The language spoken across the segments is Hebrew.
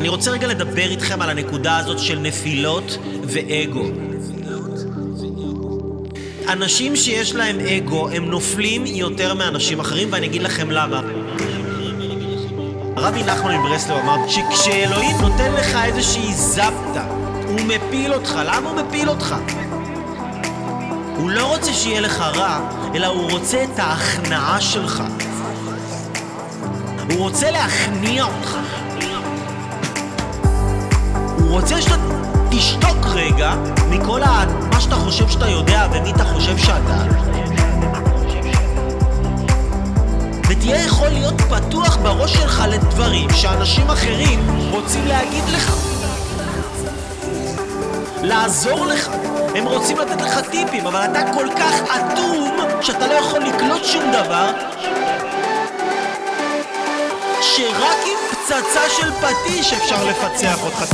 אני רוצה רגע לדבר איתכם על הנקודה הזאת של נפילות ואגו. אנשים שיש להם אגו הם נופלים יותר מאנשים אחרים ואני אגיד לכם למה. הרבי נחמן מברסלב אמר שכשאלוהים נותן לך איזושהי זפטה, הוא מפיל אותך. למה הוא מפיל אותך? הוא לא רוצה שיהיה לך רע, אלא הוא רוצה את ההכנעה שלך. הוא רוצה להכניע אותך. רוצה שאתה תשתוק רגע מכל ה... מה שאתה חושב שאתה יודע ומי אתה חושב שאתה. ותהיה יכול להיות פתוח בראש שלך לדברים שאנשים אחרים רוצים להגיד לך. לעזור לך. הם רוצים לתת לך טיפים, אבל אתה כל כך אטום שאתה לא יכול לקלוט שום דבר שרק עם פצצה של פטיש אפשר לפצח אותך.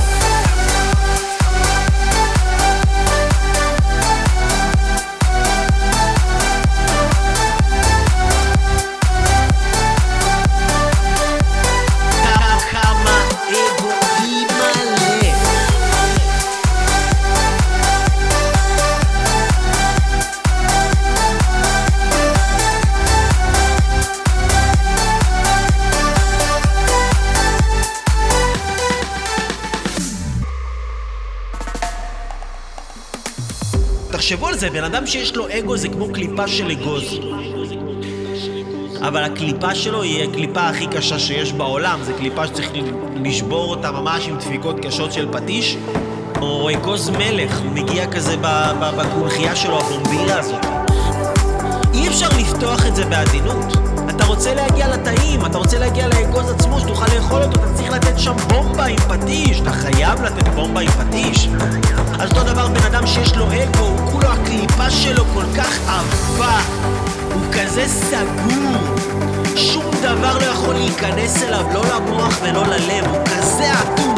תחשבו על זה, בן אדם שיש לו אגו זה כמו קליפה של אגוז. אבל הקליפה שלו היא הקליפה הכי קשה שיש בעולם, זו קליפה שצריך לשבור אותה ממש עם דפיקות קשות של פטיש, או אגוז מלך, הוא מגיע כזה בקונכייה שלו, הבומבילה הזאת. אי אפשר לפתוח את זה בעדינות. אתה רוצה להגיע לתאים, אתה רוצה להגיע שתוכל לאכול אותו, אתה צריך לתת שם בומבה עם פטיש, אתה חייב לתת בומבה עם פטיש. אז אותו דבר בן אדם שיש לו אגו, הוא כולו הקליפה שלו כל כך עבה, הוא כזה סגור, שום דבר לא יכול להיכנס אליו, לא למוח ולא ללב, הוא כזה אטום,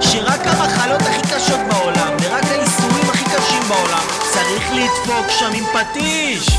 שרק המחלות הכי קשות בעולם, ורק האיסורים הכי קשים בעולם, צריך לדפוק שם עם פטיש.